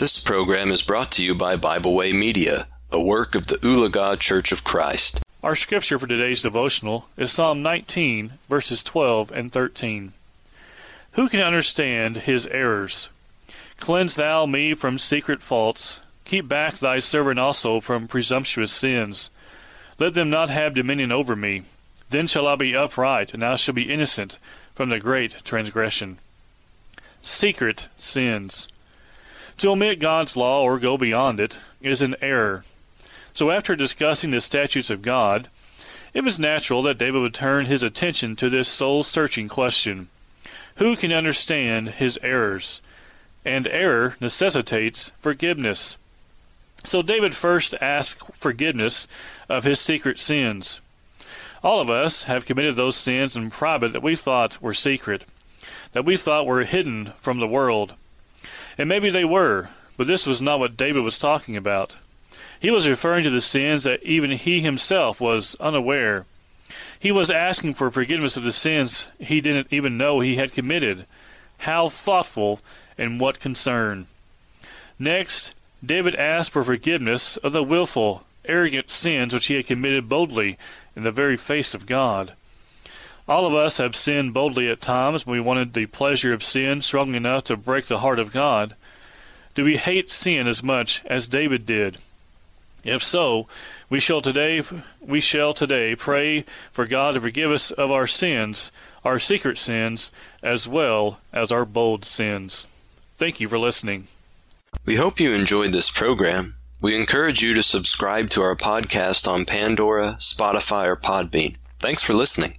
This program is brought to you by Bible Way Media, a work of the Ulaga Church of Christ. Our scripture for today's devotional is Psalm 19, verses 12 and 13. Who can understand his errors? Cleanse thou me from secret faults. Keep back thy servant also from presumptuous sins. Let them not have dominion over me. Then shall I be upright, and I shall be innocent from the great transgression. Secret sins. To omit God's law or go beyond it is an error. So, after discussing the statutes of God, it was natural that David would turn his attention to this soul searching question Who can understand his errors? And error necessitates forgiveness. So, David first asked forgiveness of his secret sins. All of us have committed those sins in private that we thought were secret, that we thought were hidden from the world. And maybe they were, but this was not what David was talking about. He was referring to the sins that even he himself was unaware. He was asking for forgiveness of the sins he didn't even know he had committed. How thoughtful and what concern. Next, David asked for forgiveness of the wilful, arrogant sins which he had committed boldly in the very face of God. All of us have sinned boldly at times when we wanted the pleasure of sin strong enough to break the heart of God. Do we hate sin as much as David did? If so, we shall today we shall today pray for God to forgive us of our sins, our secret sins, as well as our bold sins. Thank you for listening. We hope you enjoyed this program. We encourage you to subscribe to our podcast on Pandora, Spotify, or Podbean. Thanks for listening.